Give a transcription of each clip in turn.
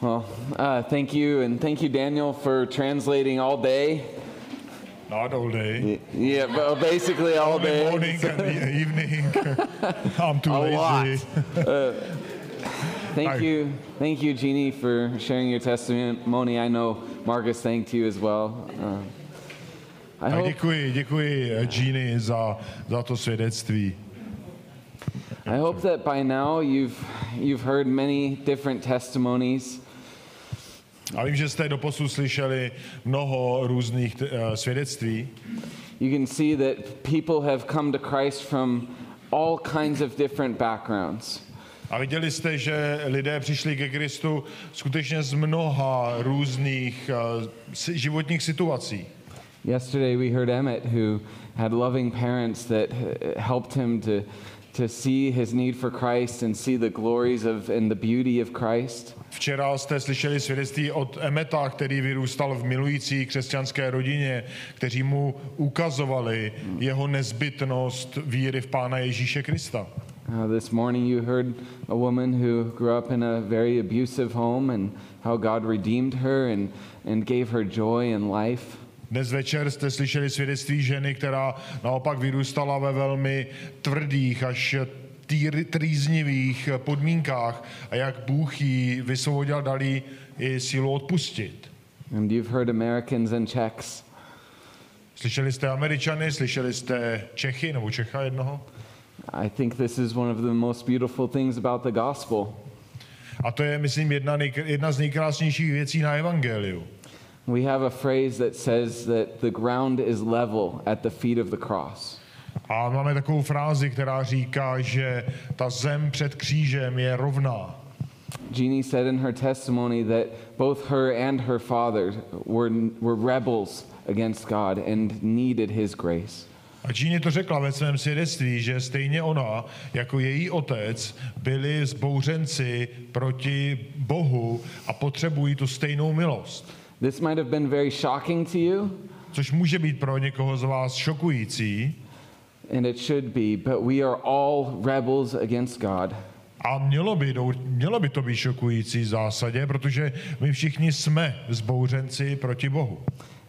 Well, uh, thank you, and thank you, Daniel, for translating all day. Not all day. Yeah, but basically all Only day. morning and evening. I'm too A lot. lazy. Thank you, thank you, Jeannie, for sharing your testimony. I know Marcus thanked you as well. Uh, I hope, děkuji, děkuji eh, Jeannie za, za to svědectví. I hope that by now you've you've heard many different testimonies. A vím, že jste doposud slyšeli mnoho různých eh, svědectví. You can see that people have come to Christ from all kinds of different backgrounds. A viděli jste, že lidé přišli ke Kristu skutečně z mnoha různých eh, si- životních situací. Yesterday we heard Emmett, who had loving parents that uh, helped him to, to see his need for Christ and see the glories of and the beauty of Christ. Včera jste slyšeli svědectví od Emeta, který vyrůstal v milující křesťanské rodině, kteří mu ukazovali jeho nezbytnost víry v Pána Ježíše Krista. Uh, this morning you heard a woman who grew up in a very abusive home and how God redeemed her and, and gave her joy and life. Dnes večer jste slyšeli svědectví ženy, která naopak vyrůstala ve velmi tvrdých až týr- trýznivých podmínkách a jak Bůh jí vysvobodil, dal jí i sílu odpustit. And you've heard Americans and Czechs Slyšeli jste Američany, slyšeli jste Čechy nebo Čecha jednoho? I think this is one of the most beautiful things about the gospel. A to je, myslím, jedna, jedna z nejkrásnějších věcí na Evangeliu. We have a phrase that says that the ground is level at the feet of the cross. A máme takovou frázi, která říká, že ta zem před křížem je rovná. Jeannie said in her testimony that both her and her father were, were rebels against God and needed his grace. A Jeannie to řekla ve svém svědectví, že stejně ona, jako její otec, byli zbouřenci proti Bohu a potřebují tu stejnou milost. This might have been very shocking to you, Což může být pro někoho z vás šokující, and it should be, but we are all rebels against God. a mělo by, mělo by to být šokující v zásadě, protože my všichni jsme zbouřenci proti Bohu.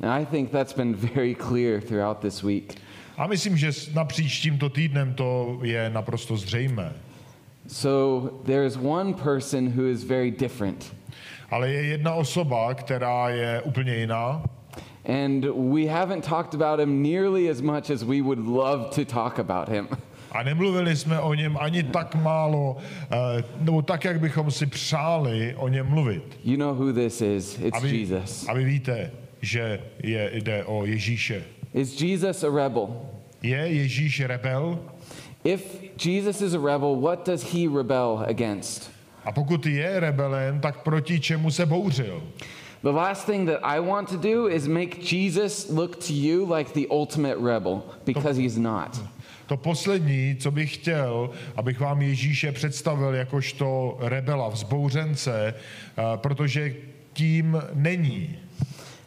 And I think that's been very clear throughout this week. A myslím, že napříč tímto týdnem to je naprosto zřejmé. So there is one person who is very different. Ale je jedna osoba, která je úplně jiná And we haven't talked about him nearly as much as we would love to talk about him. a nemluvili jsme o něm ani tak málo, eh, nebo tak, jak bychom si přáli o něm mluvit. You know who this is. It's vy, Jesus. a vy víte, že je, jde o Ježíše. Is Jesus a rebel? Je Ježíš rebel? If Jesus is a rebel, what does he rebel against? A pokud je rebelem, tak proti čemu se bouřil? The last thing that I want to do is make Jesus look to you like the ultimate rebel because he's not. To poslední, co bych chtěl, abych vám Ježíše představil jakožto rebela, vzbouřence, eh, protože tím není.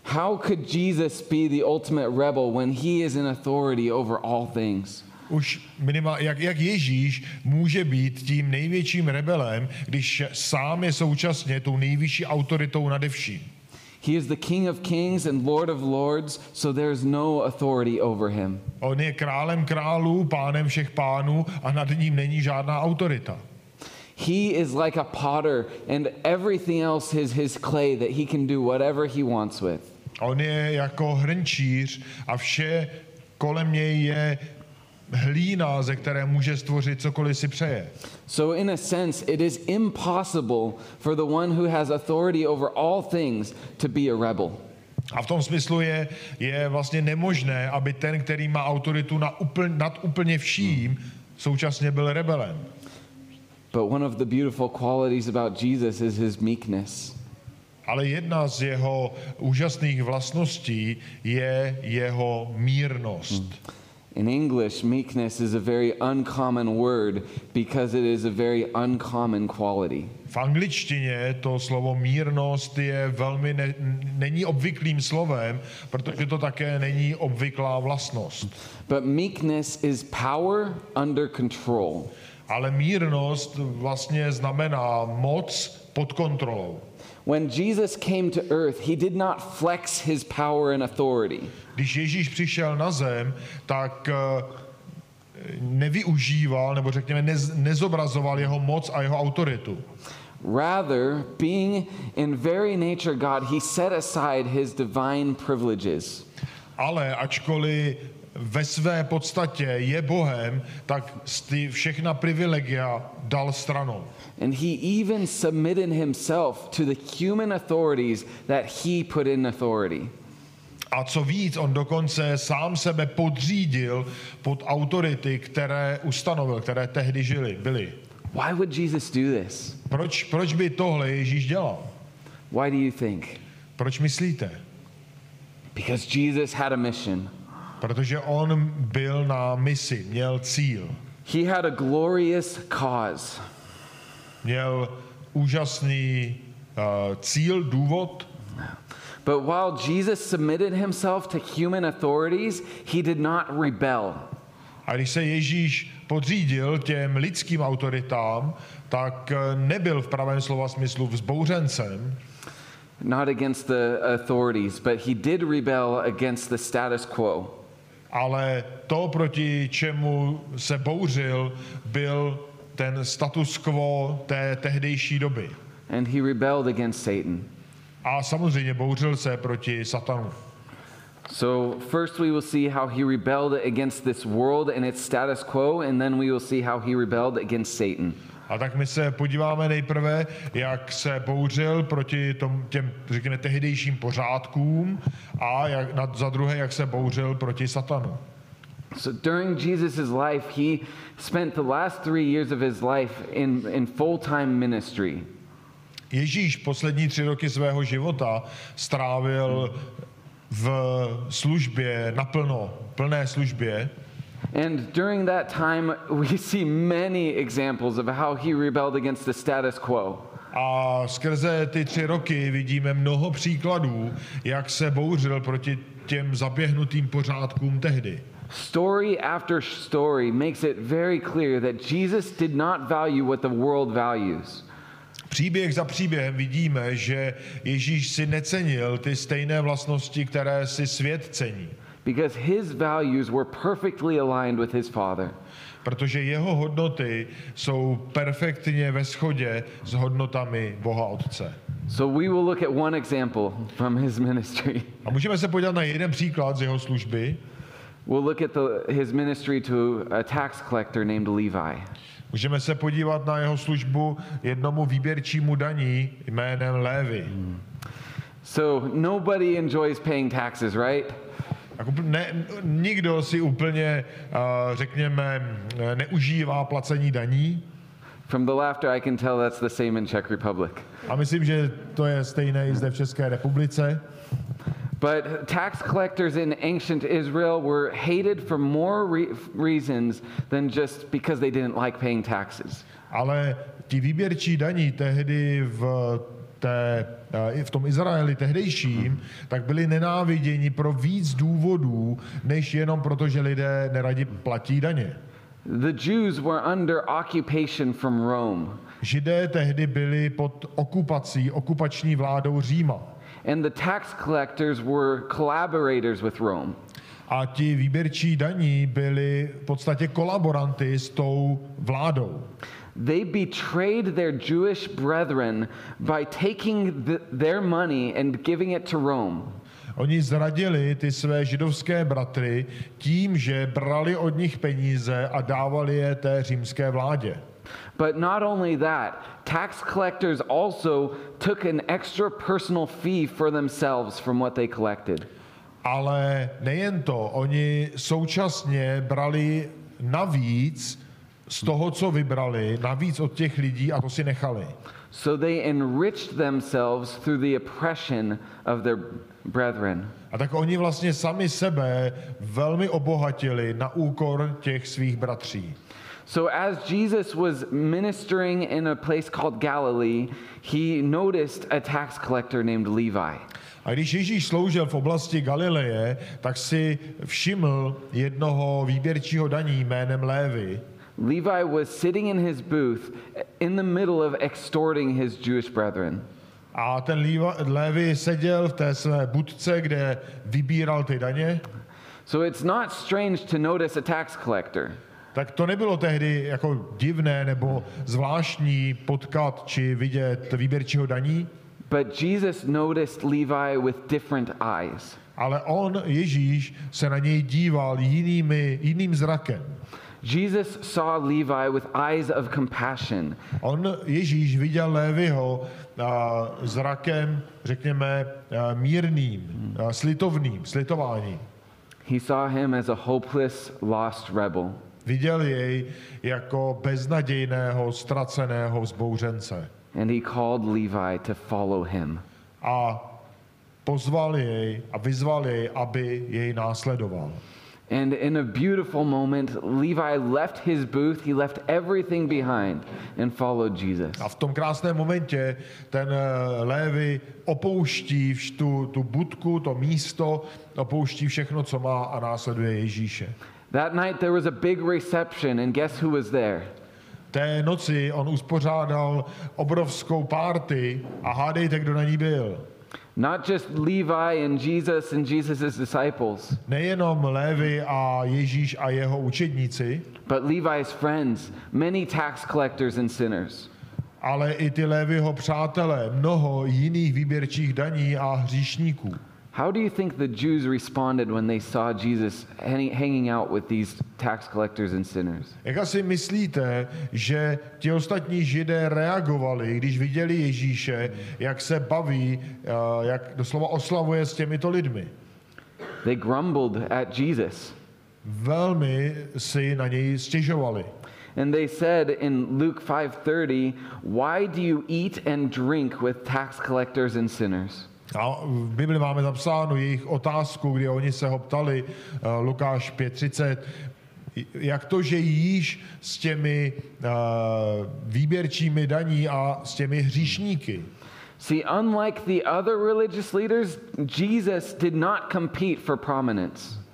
How could Jesus be the ultimate rebel when he is in authority over all things? Už minimál, jak, jak Ježíš může být tím největším rebelem, když sám je současně tou nejvyšší autoritou nade vším. He is the King of kings and Lord of lords, so there is no authority over him. On je králem králů, pánem všech pánů a nad ním není žádná autorita. He is like a potter, and everything else is his clay that he can do whatever he wants with. On je jako hrnčíř a vše kolem něj je hlína, ze které může stvořit cokoliv si přeje. So, in a sense, it is impossible for the one who has authority over all things to be a rebel. A v tom smyslu je, je vlastně nemožné, aby ten, který má autoritu na úpl, nad úplně vším, současně byl rebelem. But one of the beautiful qualities about Jesus is his meekness. Ale jedna z jeho úžasných vlastností je jeho mírnost. In English, meekness is a very uncommon word because it is a very uncommon quality. V angličtině to slovo mírnost je velmi ne, není obvyklým slovem, protože to také není obvyklá vlastnost. But meekness is power under control. Ale mírnost vlastně znamená moc pod kontrolou. When Jesus came to earth, he did not flex his power and authority. Když Ježíš přišel na zem, tak eh, nevyužíval, nebo řekněme, nez, nezobrazoval jeho moc a jeho autoritu. Rather, being in very nature God, he set aside his divine privileges. Ale ačkoliv ve své podstatě je Bohem, tak ty všechna privilegia dal stranou. And he even submitted himself to the human authorities that he put in authority. A co víc, on dokonce sám sebe podřídil pod autority, které ustanovil, které tehdy žili, byly. Why would Jesus do this? Proč, proč by tohle Ježíš dělal? Why do you think? Proč myslíte? Because Jesus had a mission. Protože on byl na misi, měl cíl, He had a glorious cause. měl úžasný uh, cíl, důvod, But while Jesus submitted himself to human authorities, he did not rebel. A když se Ježíš podřídil těm lidským autoritám, tak eh, nebyl v pravém slova smyslu vzbouřencem, Not against the authorities, but he did rebel against the status quo. Ale to, proti čemu se bouřil, byl ten status quo té tehdejší doby. And he rebelled against Satan. A samozřejmě bouřil se proti satanu. So, first we will see how he rebelled against this world and its status quo, and then we will see how he rebelled against Satan. A tak my se podíváme nejprve, jak se bouřil proti tom, těm, řekněme, tehdejším pořádkům a jak, na, za druhé, jak se bouřil proti satanu. So, during Jesus' life, he spent the last three years of his life in, in full time ministry. Ježíš poslední tři roky svého života strávil v službě naplno, plné službě. And during that time, we see many examples of how he rebelled against the status quo. A skrze ty tři roky vidíme mnoho příkladů, jak se bouřil proti těm zaběhnutým pořádkům tehdy. Story after story makes it very clear that Jesus did not value what the world values. Příběh za příběhem vidíme, že Ježíš si necenil ty stejné vlastnosti, které si svět cení. Because his values were perfectly aligned with his Father. Protože jeho hodnoty jsou perfektně ve shodě s hodnotami Boha Otce. So we will look at one example from his ministry. A můžeme se podívat na jeden příklad z jeho služby. We'll look at the, his ministry to a tax collector named Levi. Můžeme se podívat na jeho službu jednomu výběrčímu daní jménem Lévy. So nobody enjoys paying taxes, right? Úplně- ne, nikdo si úplně, uh, řekněme, neužívá placení daní. From the laughter, I can tell that's the same in Czech Republic. A myslím, že to je stejné i zde v České republice. But tax collectors in ancient Israel were hated for more re- reasons than just because they didn't like paying taxes. Ale ti výběrčí daní tehdy v, té, eh, i v tom Izraeli tehdejším, tak byli nenáviděni pro víc důvodů, než jenom proto, že lidé neradi platí daně. The Jews were under occupation from Rome, Židé tehdy byli pod okupací, okupační vládou Říma. and the tax collectors were collaborators with Rome. A ti výběrčí daní byli v podstatě kolaboranty s tou vládou. They betrayed their Jewish brethren by taking the, their money and giving it to Rome. Oni zradili ty své židovské bratry tím, že brali od nich peníze a dávali je té římské vládě. But not only that, tax collectors also took an extra personal fee for themselves from what they collected. Ale nejen to, oni současně brali navíc z toho, co vybrali, navíc od těch lidí a to si nechali. So they enriched themselves through the oppression of their brethren. A tak oni vlastně sami sebe velmi obohatili na úkor těch svých bratří. So as Jesus was ministering in a place called Galilee, he noticed a tax collector named Levi. A když Ježíš sloužil v oblasti Galileje, tak si všiml jednoho výběrčího daní jménem Lévy. Levi was sitting in his booth in the middle of extorting his Jewish brethren. A ten Lévi seděl v té své budce, kde vybíral ty daně, So it's not strange to notice a tax collector. tak to nebylo tehdy jako divné nebo zvláštní potkat či vidět výběrčího daní, But Jesus noticed Levi with different eyes. ale on, Ježíš, se na něj díval jinými, jiným zrakem. Jesus saw Levi with eyes of compassion. On, Ježíš, viděl Lévyho zrakem, řekněme, a, mírným, a, slitovným, slitováním. He saw him as a hopeless, lost rebel. Viděl jej jako beznadějného, ztraceného vzbouřence. And he called Levi to follow him. A pozval jej a vyzval jej, aby jej následoval. And in a beautiful moment, Levi left his booth, he left everything behind and followed Jesus. A v tom krásném momentě ten eh, Lévy opouští vš- tu, tu budku, to místo, opouští všechno, co má a následuje Ježíše. That night there was a big reception, and guess who was there? Té noci on uspořádal obrovskou párty a hádejte, kdo na ní byl. Not just Levi and Jesus and Jesus' disciples, Nejenom Lévy a Ježíš a jeho učedníci, but Levi's friends, many tax collectors and sinners. ale i ty Lévyho přátelé, mnoho jiných výběrčích daní a hříšníků. How do you think the Jews responded when they saw Jesus hang- hanging out with these tax collectors and sinners? Jak asi myslíte, že ti ostatní židé reagovali, když viděli Ježíše, jak se baví, eh, jak doslova oslavuje s těmito lidmi? They grumbled at Jesus. Velmi si na něj stěžovali. And they said in Luke 5:30, "Why do you eat and drink with tax collectors and sinners?" A v Bibli máme zapsáno jejich otázku, kdy oni se ho ptali, eh, Lukáš 5.30, jak to, že jíš s těmi eh, výběrčími daní a s těmi hříšníky? See, unlike the other religious leaders, Jesus did not compete for prominence.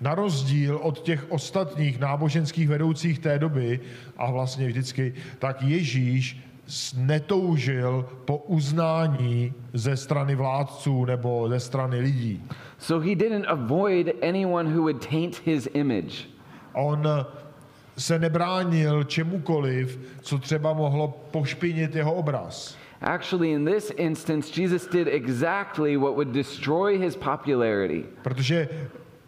Na rozdíl od těch ostatních náboženských vedoucích té doby a vlastně vždycky, tak Ježíš netoužil po uznání ze strany vládců nebo ze strany lidí. So he didn't avoid anyone who would taint his image. On se nebránil čemukoliv, co třeba mohlo pošpinit jeho obraz. Actually, in this instance, Jesus did exactly what would destroy his popularity. Protože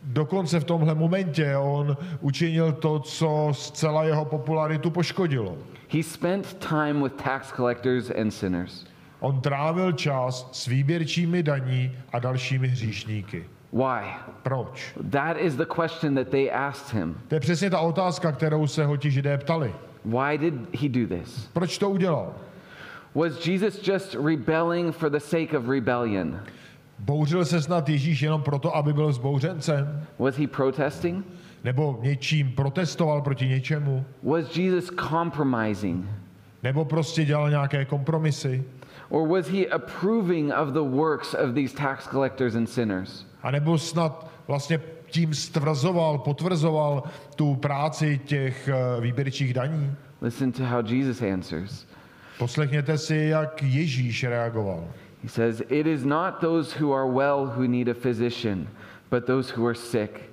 dokonce v tomhle momentě on učinil to, co zcela jeho popularitu poškodilo. He spent time with tax collectors and sinners. On trávil čas s výběrčími daní a dalšími hříšníky. Why? Proč? That is the question that they asked him. To je přesně ta otázka, kterou se ho ti židé ptali. Why did he do this? Proč to udělal? Was Jesus just rebelling for the sake of rebellion? Bouřil se snad Ježíš jenom proto, aby byl zbouřencem? Was he protesting? Nebo něčím protestoval proti něčemu? Was Jesus compromising? Nebo prostě dělal nějaké kompromisy? Or was he approving of the works of these tax collectors and sinners? A nebo snad vlastně tím stvrzoval, potvrzoval tu práci těch eh, výběrčích daní? Listen to how Jesus answers. Poslechněte si, jak Ježíš reagoval. He says, It is not those who are well who need a physician, but those who are sick.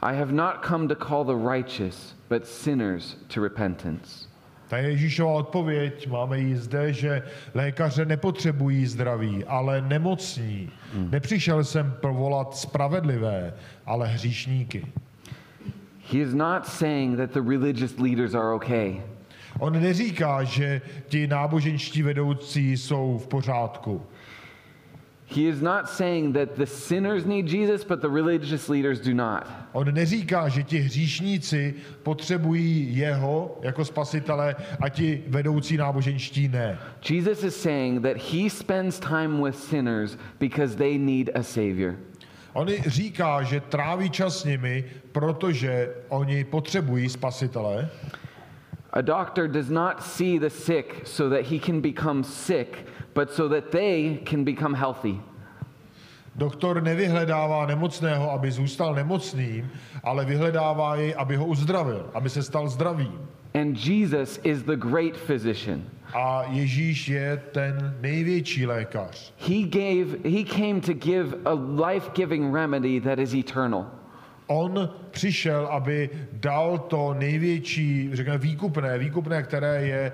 I have not come to call the righteous, but sinners to repentance. Ta je Ježíšova odpověď, máme ji zde, že lékaře nepotřebují zdraví, ale nemocní. Hmm. Nepřišel jsem provolat spravedlivé, ale hříšníky. He is not saying that the religious leaders are okay. On neříká, že ti náboženští vedoucí jsou v pořádku. He is not saying that the sinners need Jesus, but the religious leaders do not. On neříká, že ti hříšníci potřebují jeho jako spasitele a ti vedoucí náboženští ne. Jesus is saying that he spends time with sinners because they need a savior. On říká, že tráví čas s nimi, protože oni potřebují spasitele. A doctor does not see the sick so that he can become sick, but so that they can become healthy. Doktor nevyhledává nemocného, aby zůstal nemocným, ale vyhledává jej, aby ho uzdravil, aby se stal zdravým. And Jesus is the great physician. A Ježíš je ten největší lékař. He gave he came to give a life-giving remedy that is eternal. On přišel, aby dal to největší, řekněme, výkupné, výkupné, které je,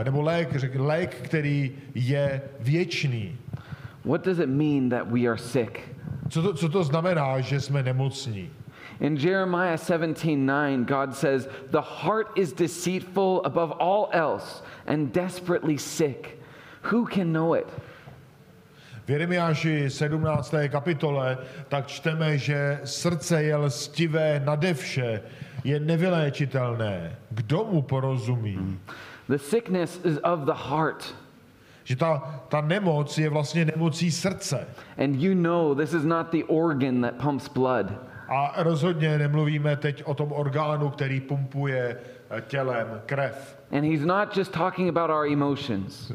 eh, nebo lék, řekněme, lék, který je věčný. What does it mean that we are sick? Co to, co to znamená, že jsme nemocní? In Jeremiah 17:9, God says, "The heart is deceitful above all else and desperately sick. Who can know it?" V Jeremiáši 17. kapitole tak čteme, že srdce je lstivé nade vše, je nevyléčitelné. Kdo mu porozumí? The sickness is of the heart. Že ta, ta nemoc je vlastně nemocí srdce. And you know this is not the organ that pumps blood. A rozhodně nemluvíme teď o tom orgánu, který pumpuje eh, tělem krev. And he's not just talking about our emotions.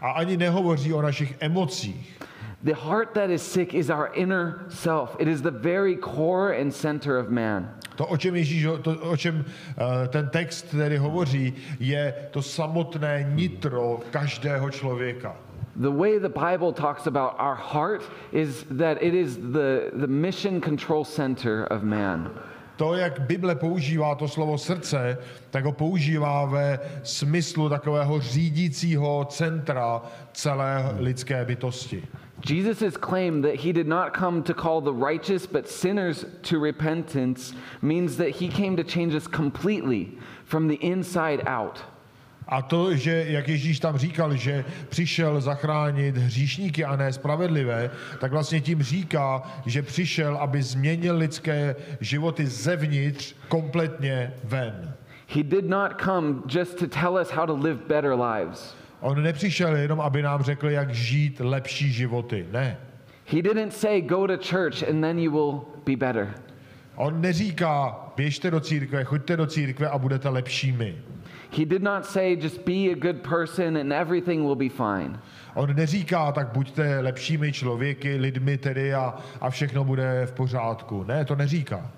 A ani nehovoří o našich emocích. The heart that is sick is our inner self. It is the very core and center of man. To, o čem Ježíš, to, o čem uh, ten text tedy hovoří, je to samotné nitro každého člověka. The way the Bible talks about our heart is that it is the, the mission control center of man. To, jak Bible používá to slovo srdce, tak ho používá ve smyslu takového řídícího centra celé lidské bytosti. Jesus' claim that he did not come to call the righteous but sinners to repentance means that he came to change us completely from the inside out. A to, že, jak Ježíš tam říkal, že přišel zachránit hříšníky a ne spravedlivé, tak vlastně tím říká, že přišel, aby změnil lidské životy zevnitř kompletně ven. He did not come just to tell us how to live better lives. On nepřišel jenom, aby nám řekl, jak žít lepší životy. Ne. He didn't say go to church and then you will be better. On neříká, běžte do církve, choďte do církve a budete lepšími. He did not say just be a good person and everything will be fine. On neříká, tak buďte lepšími člověky, lidmi tedy a, a všechno bude v pořádku. Ne, to neříká.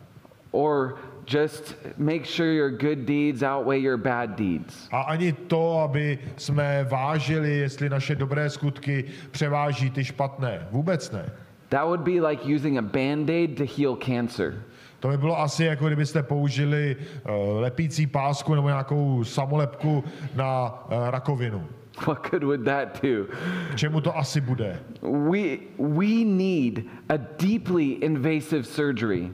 Or just make sure your good deeds outweigh your bad deeds. A ani to, aby jsme vážili, jestli naše dobré skutky převáží ty špatné. Vůbec ne. That would be like using a band aid to heal cancer. To by bylo asi jako kdybyste použili uh, lepící pásku nebo nějakou samolepku na uh, rakovinu. What good would that do? K čemu to asi bude? We, we need a deeply invasive surgery.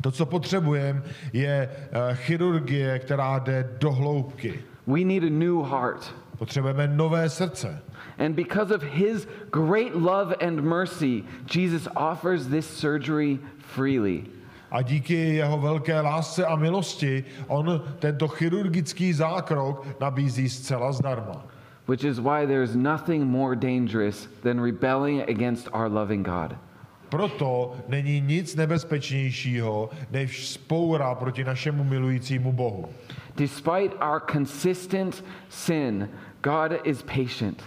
To, co potřebujeme, je uh, chirurgie, která jde do hloubky. We need a new heart. Potřebujeme nové srdce. And because of his great love and mercy, Jesus offers this surgery freely. A díky jeho velké lásce a milosti on tento chirurgický zákrok nabízí zcela zdarma. Which is why there's nothing more dangerous than rebelling against our loving God. Proto není nic nebezpečnějšího, než spoura proti našemu milujícímu Bohu. Despite our consistent sin, God is patient.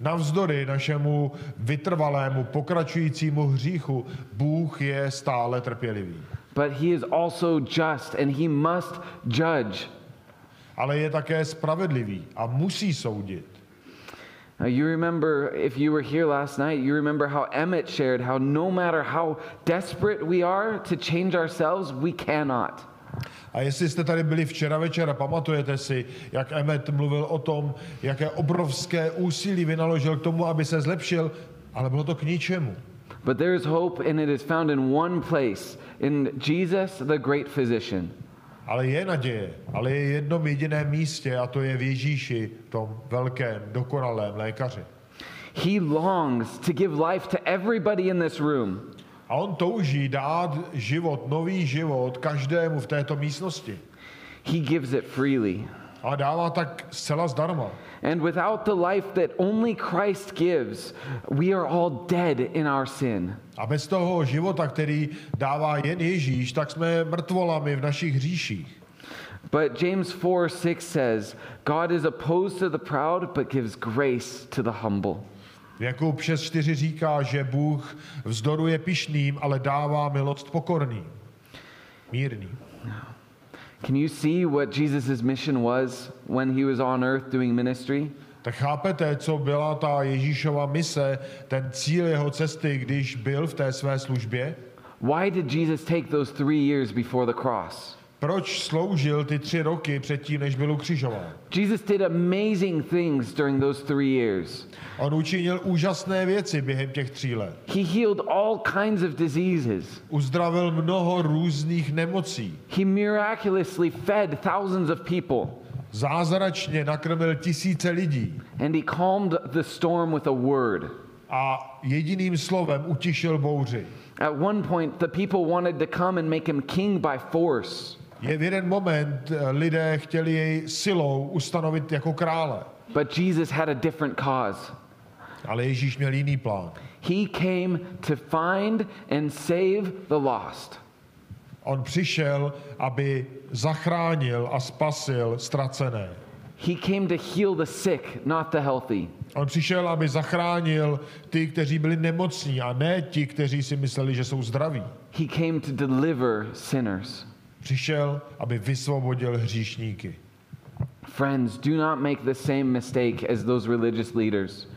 Navzdory našemu vytrvalému, pokračujícímu hříchu, Bůh je stále trpělivý. But he is also just and he must judge. Ale je také spravedlivý a musí soudit. You remember, if you were here last night, you remember how Emmett shared how no matter how desperate we are to change ourselves, we cannot. A jestli jste tady byli včera večer, pamatujete si, jak Emmet mluvil o tom, jaké obrovské úsilí vynaložil k tomu, aby se zlepšil, ale bylo to k ničemu. But there is hope, and it is found in one place in Jesus, the great physician. Ale je naděje, ale je jednom jediném místě a to je v Ježíši, tom velkém, dokonalém lékaři. He longs to give life to everybody in this room. A on touží dát život, nový život každému v této místnosti. He gives it freely. A dává tak zcela zdarma. And without the life that only Christ gives, we are all dead in our sin. A bez toho života, který dává jen Ježíš, tak jsme mrtvolami v našich hříších. But James 4 6 says, God is opposed to the proud, but gives grace to the humble. Jakub 6.4 říká, že Bůh vzdoruje pišným, ale dává milost pokorným. Mírný. Can you see what Jesus' mission was when he was on earth doing ministry? Tak chápete, co byla ta Ježíšova mise, ten cíl jeho cesty, když byl v té své službě? Why did Jesus take those three years before the cross? Proč sloužil ty tři roky předtím, než byl ukřižován? Jesus did amazing things during those three years. On učinil úžasné věci během těch tří let. He healed all kinds of diseases. Uzdravil mnoho různých nemocí. He miraculously fed thousands of people. Zázračně nakrmil tisíce lidí. And he calmed the storm with a word. A jediným slovem utišil bouři. At one point, the people wanted to come and make him king by force. Je v jeden moment eh, lidé chtěli jej silou ustanovit jako krále. But Jesus had a different cause. Ale Ježíš měl jiný plán. He came to find and save the lost. On přišel, aby zachránil a spasil ztracené. He came to heal the sick, not the healthy. On přišel, aby zachránil ty, kteří byli nemocní a ne ti, kteří si mysleli, že jsou zdraví. He came to deliver sinners. Přišel, aby vysvobodil hříšníky. Friends, do not make the same mistake as those religious leaders.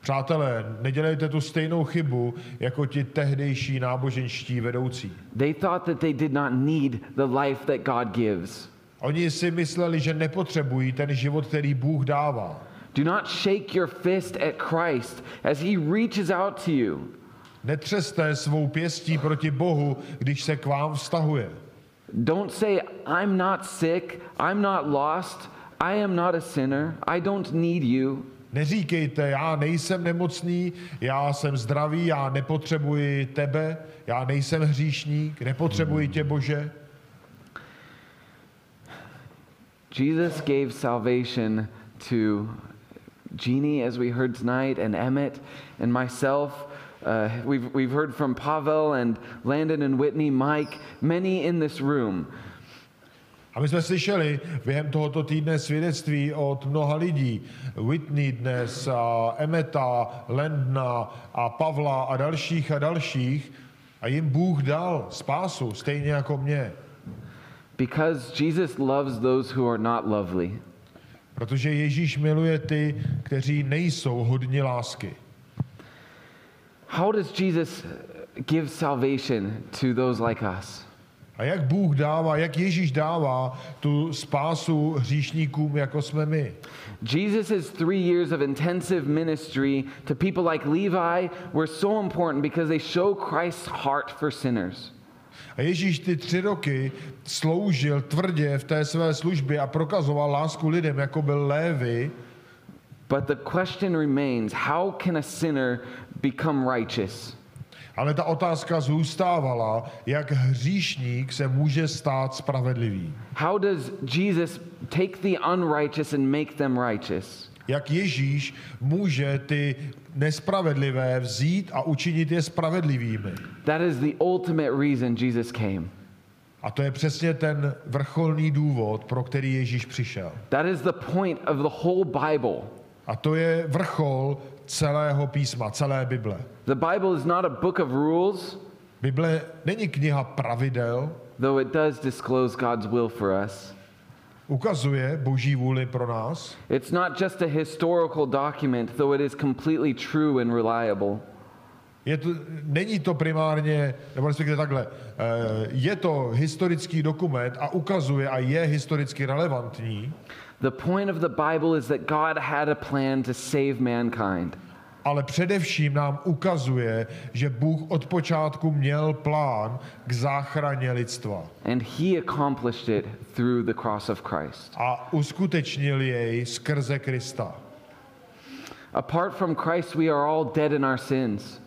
Přátelé, nedělejte tu stejnou chybu jako ti tehdejší náboženští vedoucí. They thought that they did not need the life that God gives. Oni si mysleli, že nepotřebují ten život, který Bůh dává. Do not shake your fist at Christ as he reaches out to you. Netřeste svou pěstí proti Bohu, když se k vám vztahuje. Don't say, I'm not sick, I'm not lost, I am not a sinner, I don't need you. Neříkejte, já nejsem nemocný, já jsem zdravý, já nepotřebuji tebe, já nejsem hříšník, nepotřebuji tě, Bože. Jesus gave salvation to Jeannie, as we heard tonight, and Emmett, and myself. Uh, we've, we've heard from Pavel and Landon and Whitney, Mike, many in this room. A my jsme slyšeli během tohoto týdne svědectví od mnoha lidí. Whitney dnes, a Emeta, Lendna a Pavla a dalších a dalších. A jim Bůh dal spásu, stejně jako mě. Because Jesus loves those who are not lovely. Protože Ježíš miluje ty, kteří nejsou hodni lásky. How does Jesus give salvation to those like us? A jak Bůh dává, jak Ježíš dává tu spásu hříšníkům, jako jsme my. Jesus' three years of intensive ministry to people like Levi were so important because they show Christ's heart for sinners. A Ježíš ty tři roky sloužil tvrdě v té své službě a prokazoval lásku lidem, jako byl Lévy. But the question remains how can a sinner become righteous? Ale ta otázka zůstávala, jak hříšník se může stát spravedlivý. How does Jesus take the unrighteous and make them righteous? Jak Ježíš může ty nespravedlivé vzít a učinit je spravedlivými. That is the ultimate reason Jesus came. A to je přesně ten vrcholný důvod, pro který Ježíš přišel. That is the point of the whole Bible. A to je vrchol celého písma, celé Bible. The Bible is not a book of rules, Bible není kniha pravidel, though it does disclose God's will for us. ukazuje boží vůli pro nás. It's not just a historical document, though it is completely true and reliable. Je to, není to primárně, nebo respektive takhle, eh, je to historický dokument a ukazuje a je historicky relevantní, The point of the Bible is that God had a plan to save mankind. ale především nám ukazuje, že Bůh od počátku měl plán k záchraně lidstva And he accomplished it through the cross of Christ. a uskutečnil jej skrze Krista. Apart from Christ, we are all dead in our sins.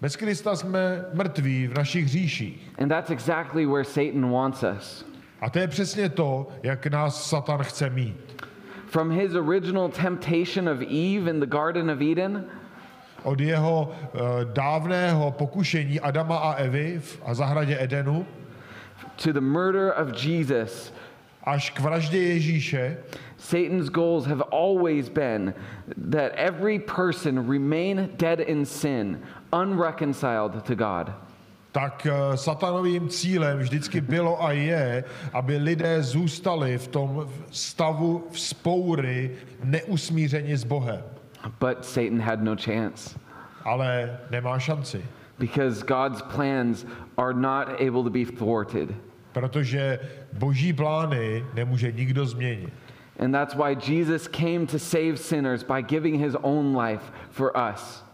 Bez Krista jsme mrtví v našich hříších. And that's exactly where Satan wants us. A to je přesně to, jak nás Satan chce mít. From his original temptation of Eve in the Garden of Eden? Od jeho uh, dávného pokušení Adama a Evy v a zahradě Edenu. To the murder of Jesus, až k vraždě Ježíše, Satan's goals have always been that every person remain dead in sin, unreconciled to God. Tak eh, satanovým cílem vždycky bylo a je, aby lidé zůstali v tom stavu vzpoury neusmíření s Bohem. But Satan had no chance Ale nemá šanci, because God's plans are not able to be thwarted. protože boží plány nemůže nikdo změnit. And that's why Jesus came to save sinners by giving his own life for us.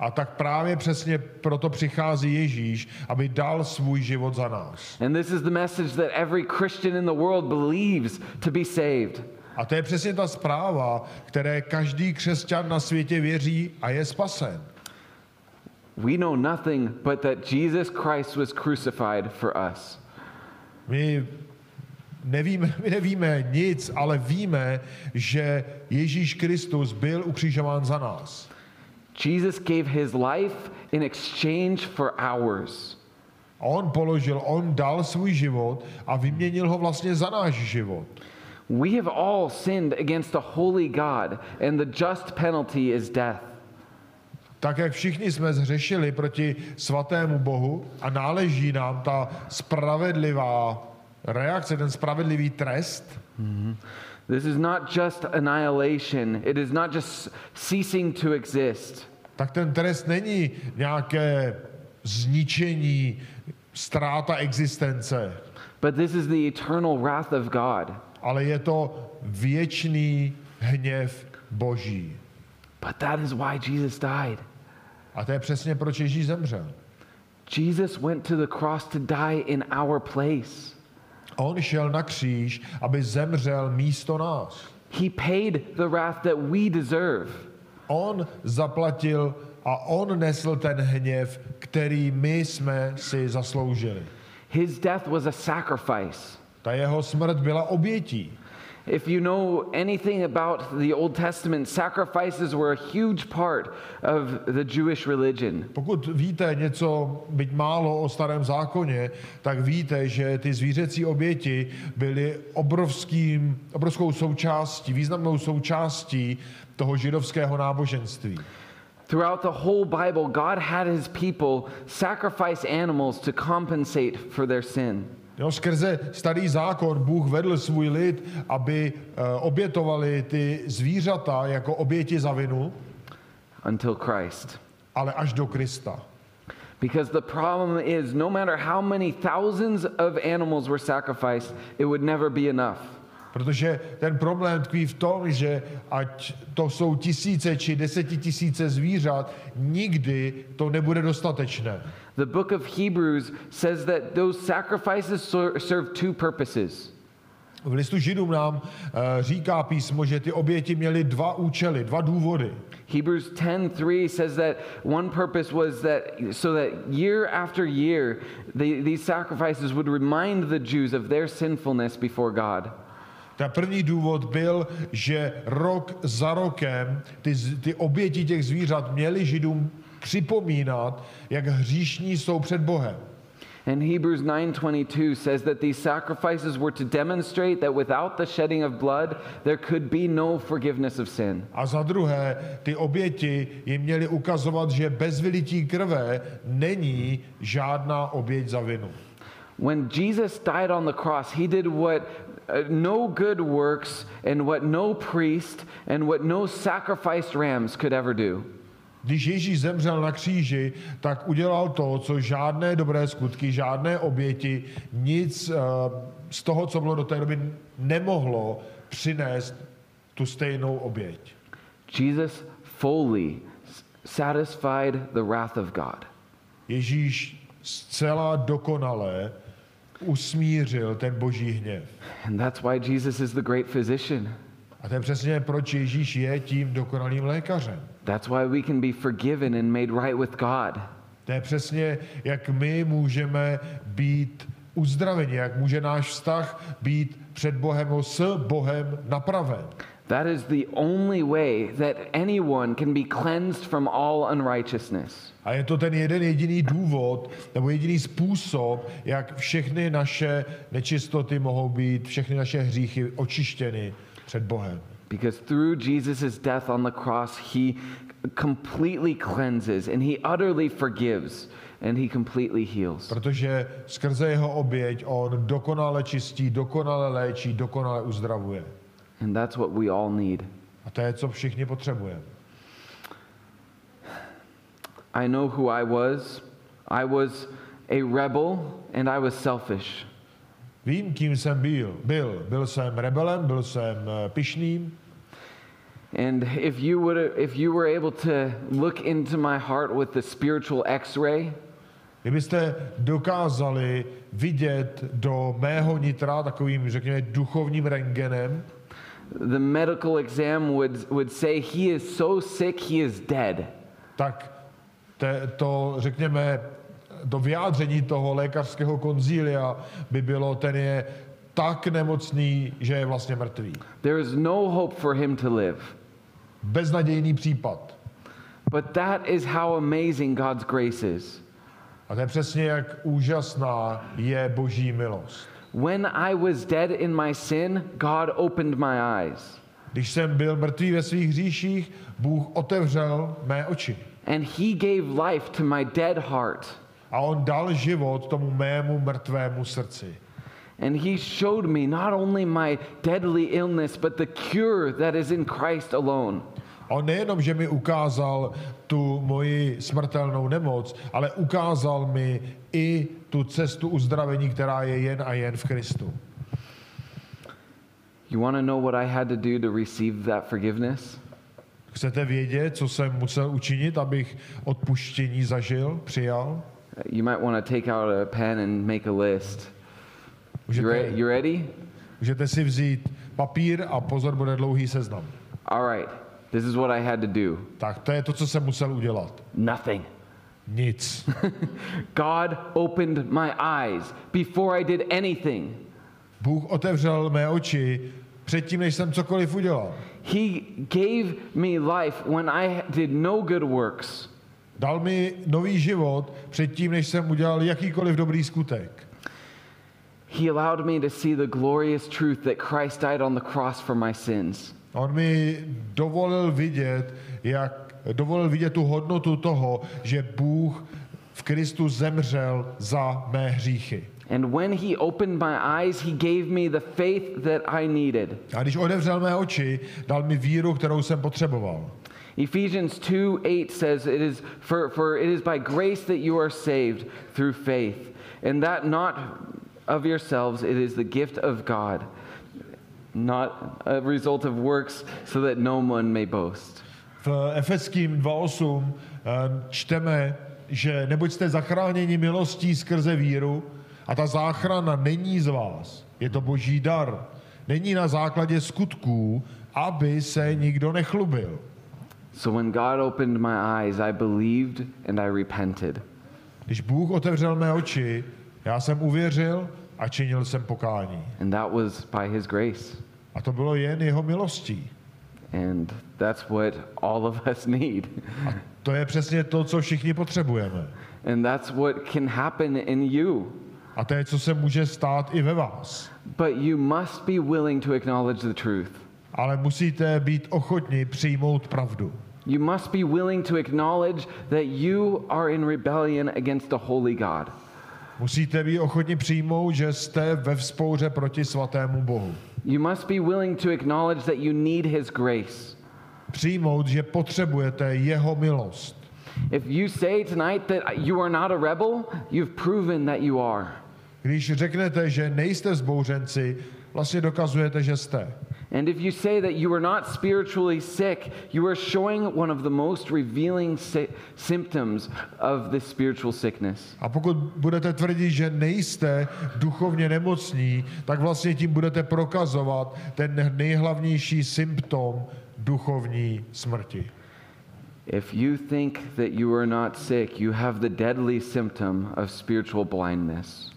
A tak právě přesně proto přichází Ježíš, aby dal svůj život za nás. And this is the message that every Christian in the world believes to be saved. A to je přesně ta zpráva, které každý křesťan na světě věří a je spasen. We know nothing but that Jesus Christ was crucified for us. My nevíme, my nevíme nic, ale víme, že Ježíš Kristus byl ukřižován za nás. Jesus gave his life in exchange for ours. On položil, on dal svůj život a vyměnil ho vlastně za náš život. We have all sinned against a holy God, and the just penalty is death. Tak jak všichni jsme zřešili proti svatému Bohu a náleží nám ta spravedlivá reakce, ten spravedlivý trest, This is not just annihilation, it is not just ceasing to exist. Tak ten trest není nějaké zničení, ztráta existence, But this is the eternal wrath of God. ale je to věčný hněv Boží. But that is why Jesus died. A to je přesně proč Ježíš zemřel. Jesus went to the cross to die in our place. On šel na kříž, aby zemřel místo nás. He paid the wrath that we deserve. On zaplatil a on nesl ten hněv, který my jsme si zasloužili. His death was a sacrifice. Ta jeho smrt byla obětí. If you know anything about the Old Testament, sacrifices were a huge part of the Jewish religion. Pokud víte něco, byť málo o starém zákoně, tak víte, že ty zvířecí oběti byly obrovským, obrovskou součástí, významnou součástí toho židovského náboženství. Throughout the whole Bible, God had his people sacrifice animals to compensate for their sin. Jo, skrze starý zákon Bůh vedl svůj lid, aby eh, obětovali ty zvířata jako oběti za vinu, until Christ. ale až do Krista. Because the problem is, no matter how many thousands of animals were sacrificed, it would never be enough. Protože ten problém tkví v tom, že ať to jsou tisíce či desetitisíce zvířat, nikdy to nebude dostatečné. The book of Hebrews says that those sacrifices ser- serve two purposes. V listu Židům nám eh, říká písmo, že ty oběti měly dva účely, dva důvody. Hebrews 10:3 says that one purpose was that so that year after year the, these sacrifices would remind the Jews of their sinfulness before God. Ten první důvod byl, že rok za rokem ty, ty oběti těch zvířat měly Židům připomínat, jak hříšní jsou před Bohem. And Hebrews 9:22 says that these sacrifices were to demonstrate that without the shedding of blood there could be no forgiveness of sin. A za druhé, ty oběti jim měly ukazovat, že bez vylití krve není žádná oběť za vinu. When Jesus died on the cross, he did what no good works and what no priest and what no sacrificed rams could ever do. Když Ježíš zemřel na kříži, tak udělal to, co žádné dobré skutky, žádné oběti, nic eh, z toho, co bylo do té doby, nemohlo přinést tu stejnou oběť. Jesus fully satisfied the wrath of God. Ježíš zcela dokonale usmířil ten boží hněv. And that's why Jesus is the great physician. A to je přesně proč Ježíš je tím dokonalým lékařem. That's why we can be forgiven and made right with God. To je přesně, jak my můžeme být uzdraveni, jak může náš vztah být před Bohem, s Bohem napraven. That is the only way that anyone can be cleansed from all unrighteousness. A je to ten jeden jediný důvod, nebo jediný způsob, jak všechny naše nečistoty mohou být, všechny naše hříchy očištěny před Bohem. Because through Jesus' death on the cross, he completely cleanses and he utterly forgives and he completely heals. Protože skrze jeho oběť on dokonale čistí, dokonale léčí, dokonale uzdravuje. And that's what we all need. A to je, co všichni potřebujeme. I know who I was. I was a rebel and I was selfish. Vím, kým jsem byl. Byl, byl jsem rebelem, byl jsem eh, pyšným. And if you would if you were able to look into my heart with the spiritual x-ray, Kdybyste dokázali vidět do mého nitra takovým, řekněme, duchovním rengenem, the medical exam would would say he is so sick he is dead. tak te, to, řekněme, to vyjádření toho lékařského konzília by bylo, ten je tak nemocný, že je vlastně mrtvý. There is no hope for him to live. Beznadějný případ. But that is how amazing God's grace is. A to je přesně, jak úžasná je boží milost. When I was dead in my sin, God opened my eyes. Když jsem byl mrtvý ve svých hříších, Bůh otevřel mé oči. And he gave life to my dead heart. A on dal život tomu mému mrtvému srdci. And he showed me not only my deadly illness, but the cure that is in Christ alone. On nejenom, že mi ukázal tu moji smrtelnou nemoc, ale ukázal mi i tu cestu uzdravení, která je jen a jen v Kristu. You want to know what I had to do to receive that forgiveness? Chcete vědět, co jsem musel učinit, abych odpuštění zažil, přijal? You might want to take out a pen and make a list. You, re- Můžete, you ready? můžete si vzít papír a pozor, bude dlouhý seznam. All right. This is what I had to do. Tak to je to, co jsem musel udělat. Nothing. Nic. God opened my eyes before I did anything. Bůh otevřel mé oči předtím, než jsem cokoliv udělal. He gave me life when I did no good works. Dal mi nový život předtím, než jsem udělal jakýkoliv dobrý skutek. He allowed me to see the glorious truth that Christ died on the cross for my sins. On mi dovolil vidět, jak, dovolil vidět tu hodnotu toho, že Bůh v Kristu zemřel za mé hříchy. And when he opened my eyes, he gave me the faith that I needed. A když otevřel mé oči, dal mi víru, kterou jsem potřeboval. Ephesians 2 8 says, it is for, for it is by grace that you are saved through faith, and that not of yourselves, it is the gift of God, not a result of works, so that no one may boast. V Efeským 2.8 eh, čteme, že neboť jste zachráněni milostí skrze víru a ta záchrana není z vás, je to boží dar. Není na základě skutků, aby se nikdo nechlubil. So when God opened my eyes, I believed and I repented. Když Bůh otevřel mé oči, já jsem uvěřil a činil jsem pokání. And that was by his grace. A to bylo jen jeho milostí. And that's what all of us need. A to je přesně to, co všichni potřebujeme. And that's what can happen in you. A to je, co se může stát i ve vás. But you must be willing to acknowledge the truth. Ale musíte být ochotni přijmout pravdu. You must be willing to acknowledge that you are in rebellion against the holy God. Musíte být ochotni přijmout, že jste ve vzpouře proti svatému Bohu. You must be willing to acknowledge that you need his grace. Přijmout, že potřebujete jeho milost. If you say tonight that you are not a rebel, you've proven that you are. Když řeknete, že nejste zbouřenci, vlastně dokazujete, že jste. And if you say that you are not spiritually sick, you are showing one of the most revealing sy- symptoms of this spiritual sickness. A pokud budete tvrdit, že nejste duchovně nemocní, tak vlastně tím budete prokazovat ten nejhlavnější symptom duchovní smrti. If you think that you are not sick, you have the deadly symptom of spiritual blindness.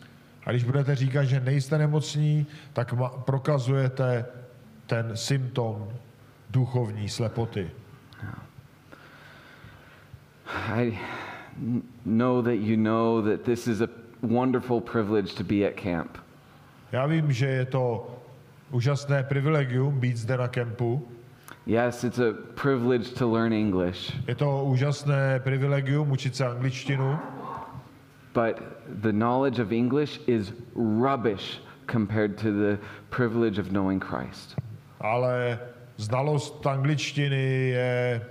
A když budete říkat, že nejste nemocní, tak prokazujete ten symptom duchovní slepoty. I know that you know that this is a wonderful privilege to be at camp. Já vím, že je to úžasné privilegium být zde na kempu. Yes, it's a privilege to learn English, Je to úžasné privilegium učit se angličtinu, but the knowledge of English is rubbish compared to the privilege of knowing Christ. Ale znalost angličtiny je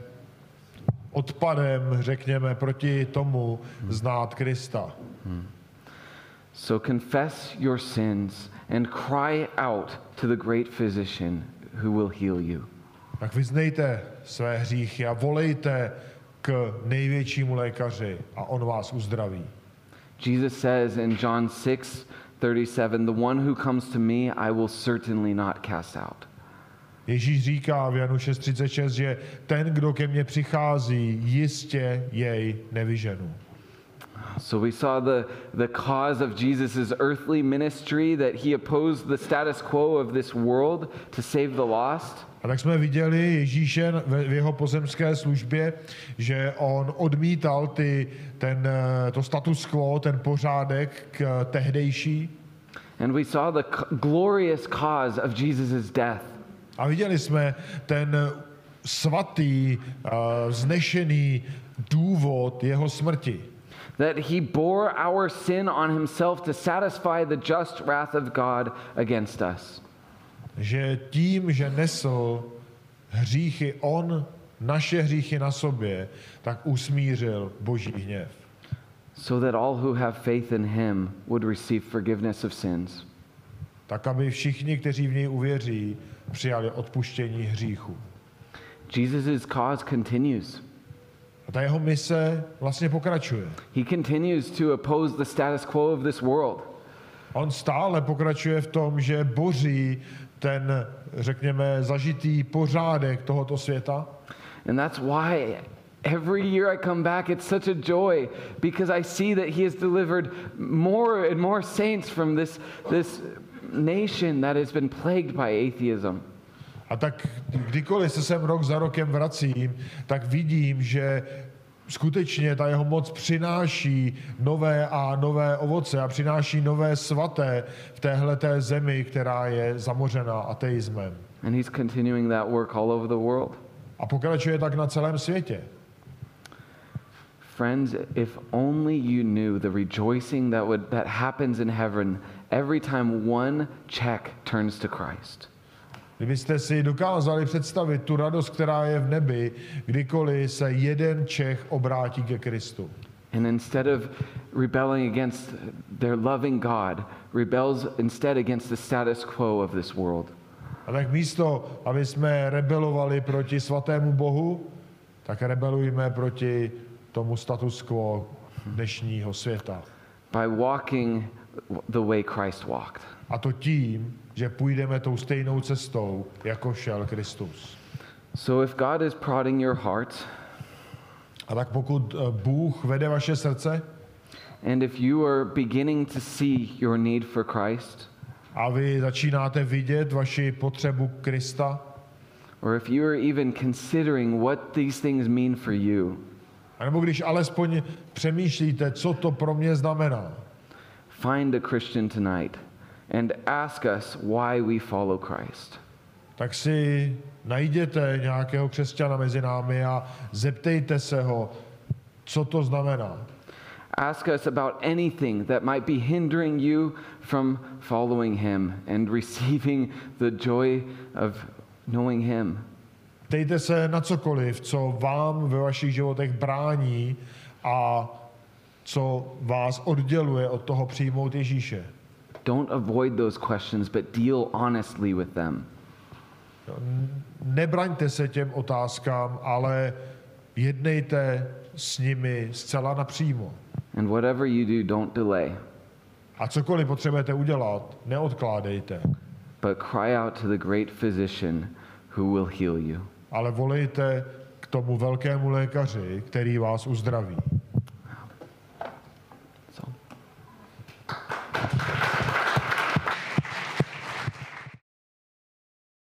odpadem, řekněme, proti tomu znát Krista. So confess your sins and cry out to the great physician who will heal you. Tak vyznejte své hříchy a volejte k největšímu lékaři a on vás uzdraví. Jesus says in John 6 37, The one who comes to me, I will certainly not cast out. Ježíš říká v Janu 6.36, že ten, kdo ke mně přichází, jistě jej nevyženu. So we saw the, the cause of Jesus' earthly ministry that he opposed the status quo of this world to save the lost. A tak jsme viděli Ježíše v jeho pozemské službě, že on odmítal ty, ten, eh, to status quo, ten pořádek k tehdejší. And we saw the glorious cause of Jesus' death. A viděli jsme ten svatý, eh, vznešený důvod jeho smrti. That he bore our sin on himself to satisfy the just wrath of God against us. Že tím, že nesl hříchy on, naše hříchy na sobě, tak usmířil boží hněv. So that all who have faith in him would receive forgiveness of sins. Tak, aby všichni, kteří v něj uvěří, přijali odpuštění hříchu. Jesus' cause continues. A ta jeho mise vlastně pokračuje. He continues to oppose the status quo of this world. On stále pokračuje v tom, že boří ten, řekněme, zažitý pořádek tohoto světa. And that's why every year I come back, it's such a joy because I see that He has delivered more and more saints from this, this nation that has been plagued by atheism. A tak kdykoliv se sem rok za rokem vracím, tak vidím, že skutečně ta jeho moc přináší nové a nové ovoce a přináší nové svaté v téhle té zemi, která je zamořená ateismem. And He's continuing that work all over the world. A pokračuje tak na celém světě. Friends, if only you knew the rejoicing that, would, that happens in heaven every time one Czech turns to Christ. Kdybyste si dokázali představit tu radost, která je v nebi, kdykoliv se jeden Čech obrátí ke Kristu. And instead of rebelling against their loving God, rebels instead against the status quo of this world. A tak místo, aby jsme rebelovali proti svatému Bohu, tak rebelujme proti tomu status quo dnešního světa. By walking the way Christ walked. A to tím, že půjdeme tou stejnou cestou, jako šel Kristus. So if God is prodding your heart, A tak pokud eh, Bůh vede vaše srdce and if you are beginning to see your need for Christ, a vy začínáte vidět vaši potřebu Krista, or if you are even considering what these things mean for you, a nebo když alespoň přemýšlíte, co to pro mě znamená, find a Christian tonight and ask us why we follow Christ. tak si najděte nějakého křesťana mezi námi a zeptejte se ho, co to znamená. Ask us about anything that might be hindering you from following Him and receiving the joy of knowing Him. Ptejte se na cokoliv, co vám ve vašich životech brání a co vás odděluje od toho přijmout Ježíše. Don't avoid those questions, but deal honestly with them. Nebraňte se těm otázkám, ale jednejte s nimi zcela napřímo. And whatever you do, don't delay, A cokoliv potřebujete udělat, neodkládejte, but cry out to the great physician who will heal you. ale volejte k tomu velkému lékaři, který vás uzdraví. Thank you.